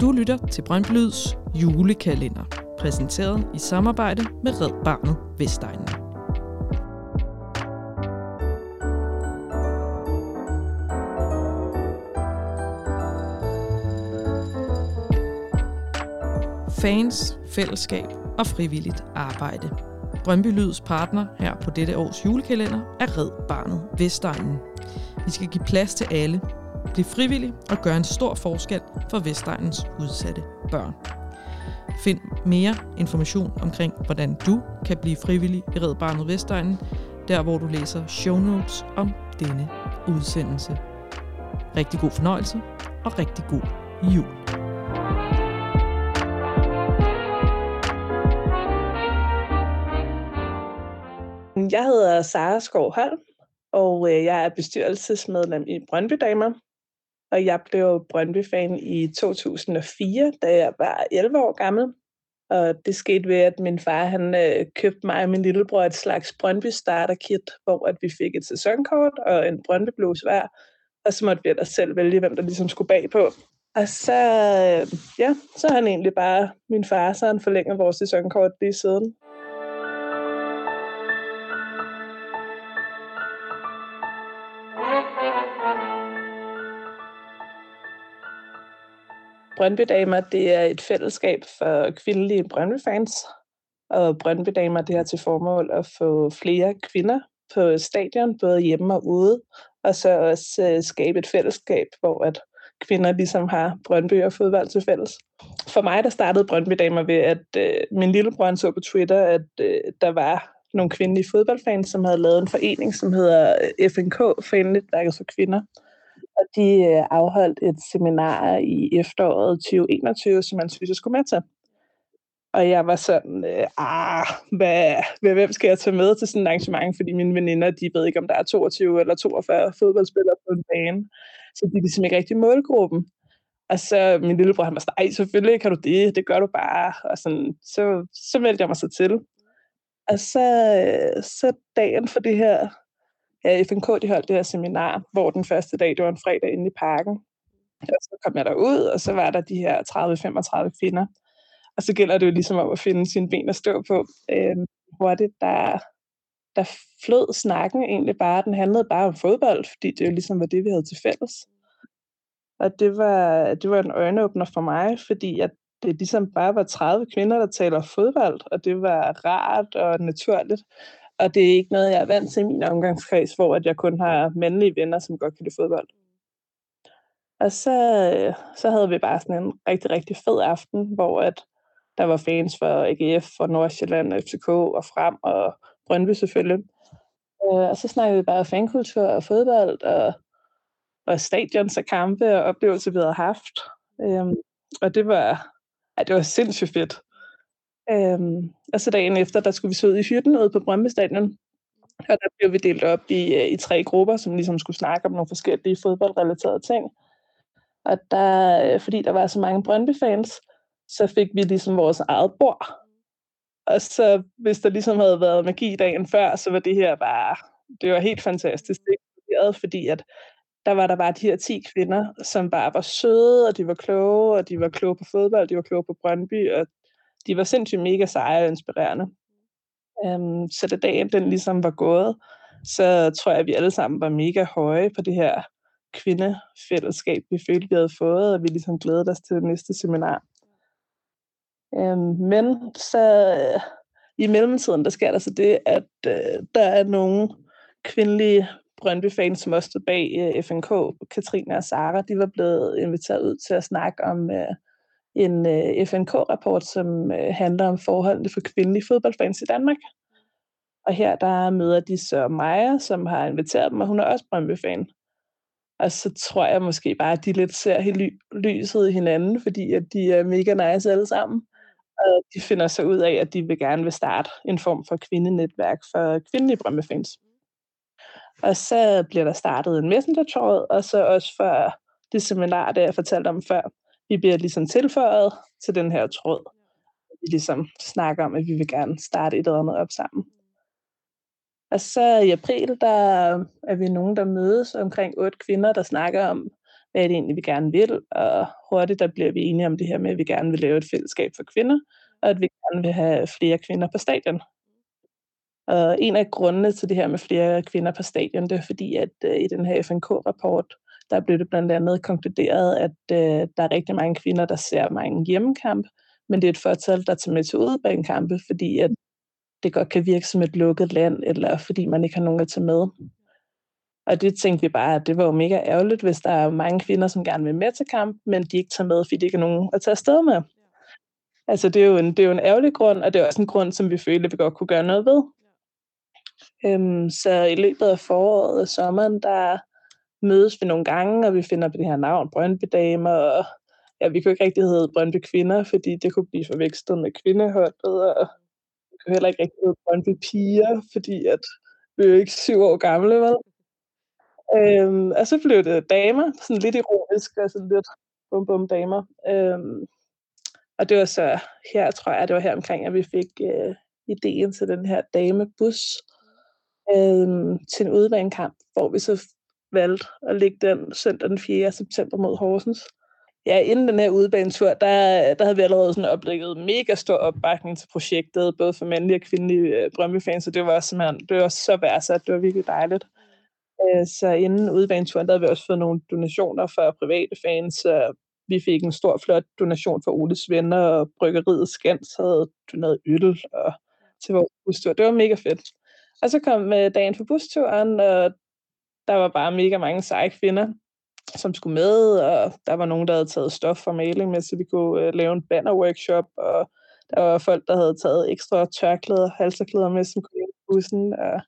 Du lytter til Brøndby Lyds julekalender, præsenteret i samarbejde med Red Barnet Vestegnen. Fans, fællesskab og frivilligt arbejde. Brøndby Lyds partner her på dette års julekalender er Red Barnet Vestegnen. Vi skal give plads til alle, Bliv frivillig og gør en stor forskel for Vestegnens udsatte børn. Find mere information omkring, hvordan du kan blive frivillig i Red Barnet Vestegnen, der hvor du læser show notes om denne udsendelse. Rigtig god fornøjelse og rigtig god jul. Jeg hedder Sara Skov Holm, og øh, jeg er bestyrelsesmedlem i Brøndby Damer. Og jeg blev Brøndby-fan i 2004, da jeg var 11 år gammel. Og det skete ved, at min far han øh, købte mig og min lillebror et slags Brøndby Starter Kit, hvor at vi fik et sæsonkort og en Brøndby Blues hver. Og så måtte vi ellers selv vælge, hvem der ligesom skulle bag på. Og så, øh, ja, så er han egentlig bare min far, så han forlænger vores sæsonkort lige siden. Brøndby Damer, det er et fællesskab for kvindelige Brøndby-fans, og Brøndby Damer, det har til formål at få flere kvinder på stadion, både hjemme og ude, og så også øh, skabe et fællesskab, hvor at kvinder ligesom har Brøndby og fodbold til fælles. For mig, der startede Brøndby Damer ved, at øh, min lillebror så på Twitter, at øh, der var nogle kvindelige fodboldfans, som havde lavet en forening, som hedder øh, FNK, Foreningen for Kvinder og de øh, afholdt et seminar i efteråret 2021, som man synes, jeg skulle med til. Og jeg var sådan, øh, ah, hvad, hvad, hvem skal jeg tage med til sådan et arrangement? Fordi mine veninder, de ved ikke, om der er 22 eller 42 fodboldspillere på en bane. Så de er ligesom ikke rigtig målgruppen. Og så min lillebror, han var sådan, ej, selvfølgelig kan du det, det gør du bare. Og sådan, så, så meldte jeg mig så til. Og så, øh, så dagen for det her Øh, FNK de holdt det her seminar, hvor den første dag, det var en fredag inde i parken. Og så kom jeg derud, og så var der de her 30-35 kvinder. Og så gælder det jo ligesom om at finde sine ben at stå på. Øhm, hurtigt, der, der flød snakken egentlig bare. Den handlede bare om fodbold, fordi det jo ligesom var det, vi havde til fælles. Og det var, det var en øjenåbner for mig, fordi at det ligesom bare var 30 kvinder, der taler fodbold, og det var rart og naturligt. Og det er ikke noget, jeg er vant til i min omgangskreds, hvor at jeg kun har mandlige venner, som godt kan lide fodbold. Og så, øh, så havde vi bare sådan en rigtig, rigtig fed aften, hvor at der var fans for AGF og Nordsjælland, FCK og Frem og Brøndby selvfølgelig. Øh, og så snakkede vi bare fankultur og fodbold og, og stadions og kampe og oplevelser, vi havde haft. Øhm, og det var, ja, det var sindssygt fedt. Øhm, og så dagen efter, der skulle vi så ud i hytten ude på Brøndby Stadion. Og der blev vi delt op i, øh, i tre grupper, som ligesom skulle snakke om nogle forskellige fodboldrelaterede ting. Og der, øh, fordi der var så mange Brøndby-fans, så fik vi ligesom vores eget bord. Og så, hvis der ligesom havde været magi dagen før, så var det her bare, det var helt fantastisk. Det fordi at der var der bare de her 10 kvinder, som bare var søde, og de var kloge, og de var kloge på fodbold, de var kloge på Brøndby, og de var sindssygt mega seje og inspirerende. Um, så da dagen den ligesom var gået, så tror jeg, at vi alle sammen var mega høje på det her kvindefællesskab, vi følte, vi havde fået, og vi ligesom glædede os til det næste seminar. Um, men så øh, i mellemtiden, der sker der så det, at uh, der er nogle kvindelige Brøndby-fans, som også stod bag øh, uh, FNK, Katrine og Sara, de var blevet inviteret ud til at snakke om uh, en øh, FNK-rapport, som øh, handler om forholdene for kvindelige fodboldfans i Danmark. Og her der møder de så Maja, som har inviteret dem, og hun er også Brøndby-fan. Og så tror jeg måske bare, at de lidt ser ly- lyset i hinanden, fordi at de er mega nice alle sammen. Og de finder så ud af, at de vil gerne vil starte en form for kvindenetværk for kvindelige Brøndby-fans. Og så bliver der startet en messenger og så også for det seminar, der jeg fortalte om før, vi bliver ligesom tilføjet til den her tråd. Vi ligesom snakker om, at vi vil gerne starte et eller andet op sammen. Og så i april, der er vi nogen, der mødes omkring otte kvinder, der snakker om, hvad det egentlig, vi gerne vil, og hurtigt der bliver vi enige om det her med, at vi gerne vil lave et fællesskab for kvinder, og at vi gerne vil have flere kvinder på stadion. Og en af grundene til det her med flere kvinder på stadion, det er fordi, at øh, i den her FNK-rapport, der blev det blandt andet konkluderet, at uh, der er rigtig mange kvinder, der ser mange hjemmekamp, men det er et fortal, der tager med til udebanekampe, fordi at det godt kan virke som et lukket land, eller fordi man ikke har nogen at tage med. Og det tænkte vi bare, at det var jo mega ærgerligt, hvis der er mange kvinder, som gerne vil med til kamp, men de ikke tager med, fordi de ikke har nogen at tage afsted med. Altså det er, jo en, det er jo en ærgerlig grund, og det er også en grund, som vi føler, at vi godt kunne gøre noget ved. Øhm, så i løbet af foråret og sommeren, der mødes vi nogle gange, og vi finder på det her navn, Brøndby Damer, og ja, vi kunne ikke rigtig hedde Brøndby Kvinder, fordi det kunne blive forvekslet med kvindeholdet, og vi kunne heller ikke rigtig hedde Brøndby Piger, fordi at vi er jo ikke syv år gamle, vel? Øhm, og så blev det damer, sådan lidt ironisk, og sådan lidt bum bum damer. Øhm, og det var så her, tror jeg, det var her omkring, at vi fik øh, ideen til den her damebus øh, til en udbanekamp, hvor vi så valgte at lægge den søndag den 4. september mod Horsens. Ja, inden den her udebanetur, der, der havde vi allerede sådan oplevet mega stor opbakning til projektet, både for mandlige og kvindelige øh, Brøndby-fans, så det var simpelthen det var så værdsat, det var virkelig dejligt. Øh, så inden udebaneturen, der havde vi også fået nogle donationer fra private fans, vi fik en stor, flot donation fra Oles venner, og bryggeriet Skans havde doneret øl og, til vores bustur. Det var mega fedt. Og så kom øh, dagen for busturen, og der var bare mega mange seje kvinder, som skulle med, og der var nogen, der havde taget stof fra maling med, så vi kunne øh, lave en banner-workshop, og der var folk, der havde taget ekstra tørklæder, halserklæder med, som kunne i bussen, og,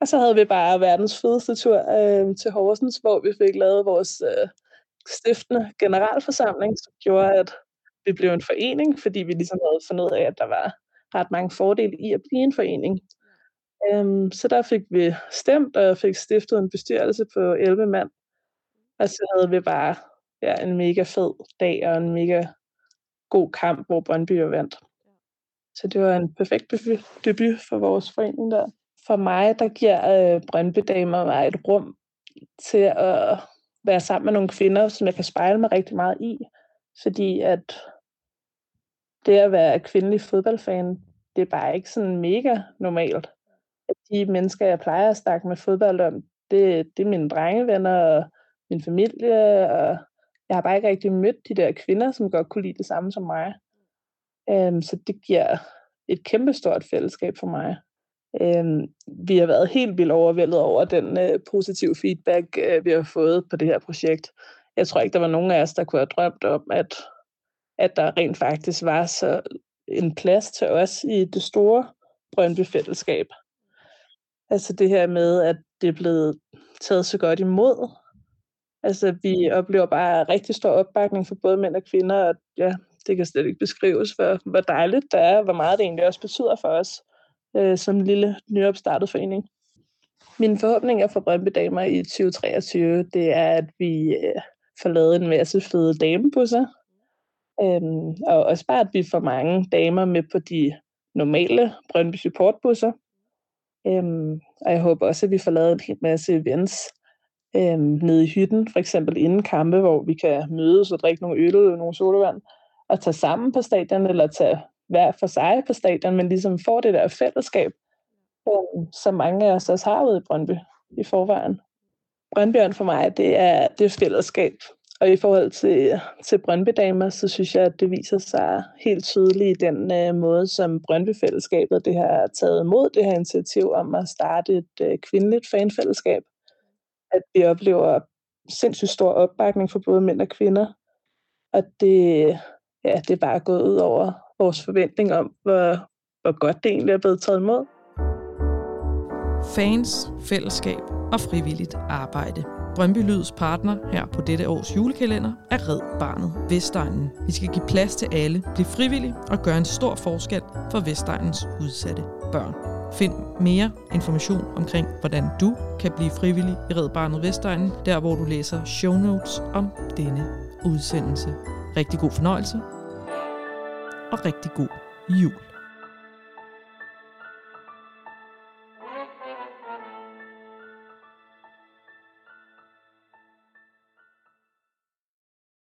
og så havde vi bare verdens fedeste tur øh, til Horsens, hvor vi fik lavet vores øh, stiftende generalforsamling, som gjorde, at vi blev en forening, fordi vi ligesom havde fundet ud af, at der var ret mange fordele i at blive en forening. Øhm, så der fik vi stemt, og jeg fik stiftet en bestyrelse på 11 mand. Og så havde vi bare ja, en mega fed dag og en mega god kamp, hvor Brøndby vandt. Så det var en perfekt debut for vores forening der. For mig, der giver øh, Brøndby Damer mig et rum til at være sammen med nogle kvinder, som jeg kan spejle mig rigtig meget i. Fordi at det at være kvindelig fodboldfan, det er bare ikke sådan mega normalt at de mennesker, jeg plejer at snakke med fodbold om, det, det er mine drengevenner og min familie, og jeg har bare ikke rigtig mødt de der kvinder, som godt kunne lide det samme som mig. Um, så det giver et kæmpestort fællesskab for mig. Um, vi har været helt vildt overvældet over den uh, positive feedback, uh, vi har fået på det her projekt. Jeg tror ikke, der var nogen af os, der kunne have drømt om, at, at der rent faktisk var så en plads til os i det store Brøndby-fællesskab. Altså det her med, at det er blevet taget så godt imod. Altså vi oplever bare rigtig stor opbakning for både mænd og kvinder, og ja, det kan slet ikke beskrives, hvor, hvor dejligt det er, hvor meget det egentlig også betyder for os øh, som lille nyopstartet forening. Mine forhåbninger for Brøndby Damer i 2023, det er, at vi øh, får lavet en masse fede damebusser, øhm, og også bare, at vi får mange damer med på de normale Brøndby supportbusser, Øhm, og jeg håber også, at vi får lavet en hel masse events øhm, nede i hytten, for eksempel inden kampe, hvor vi kan mødes og drikke nogle øl og nogle sodavand, og tage sammen på stadion, eller tage hver for sig på stadion, men ligesom få det der fællesskab, øhm, som mange af os også har ude i Brøndby i forvejen. Brøndbjørn for mig, det er, det er fællesskab, og i forhold til, til Brøndby Damer, så synes jeg, at det viser sig helt tydeligt i den øh, måde, som Brøndby-fællesskabet det har taget imod det her initiativ om at starte et øh, kvindeligt fanfællesskab. At vi oplever sindssygt stor opbakning for både mænd og kvinder. Og det, ja, det er bare gået ud over vores forventning om, hvor, hvor godt det egentlig er blevet taget imod. Fans, fællesskab og frivilligt arbejde. Brøndby Lyds partner her på dette års julekalender er Red Barnet Vestegnen. Vi skal give plads til alle, blive frivillige og gøre en stor forskel for Vestegnens udsatte børn. Find mere information omkring, hvordan du kan blive frivillig i Red Barnet Vestegnen, der hvor du læser show notes om denne udsendelse. Rigtig god fornøjelse og rigtig god jul.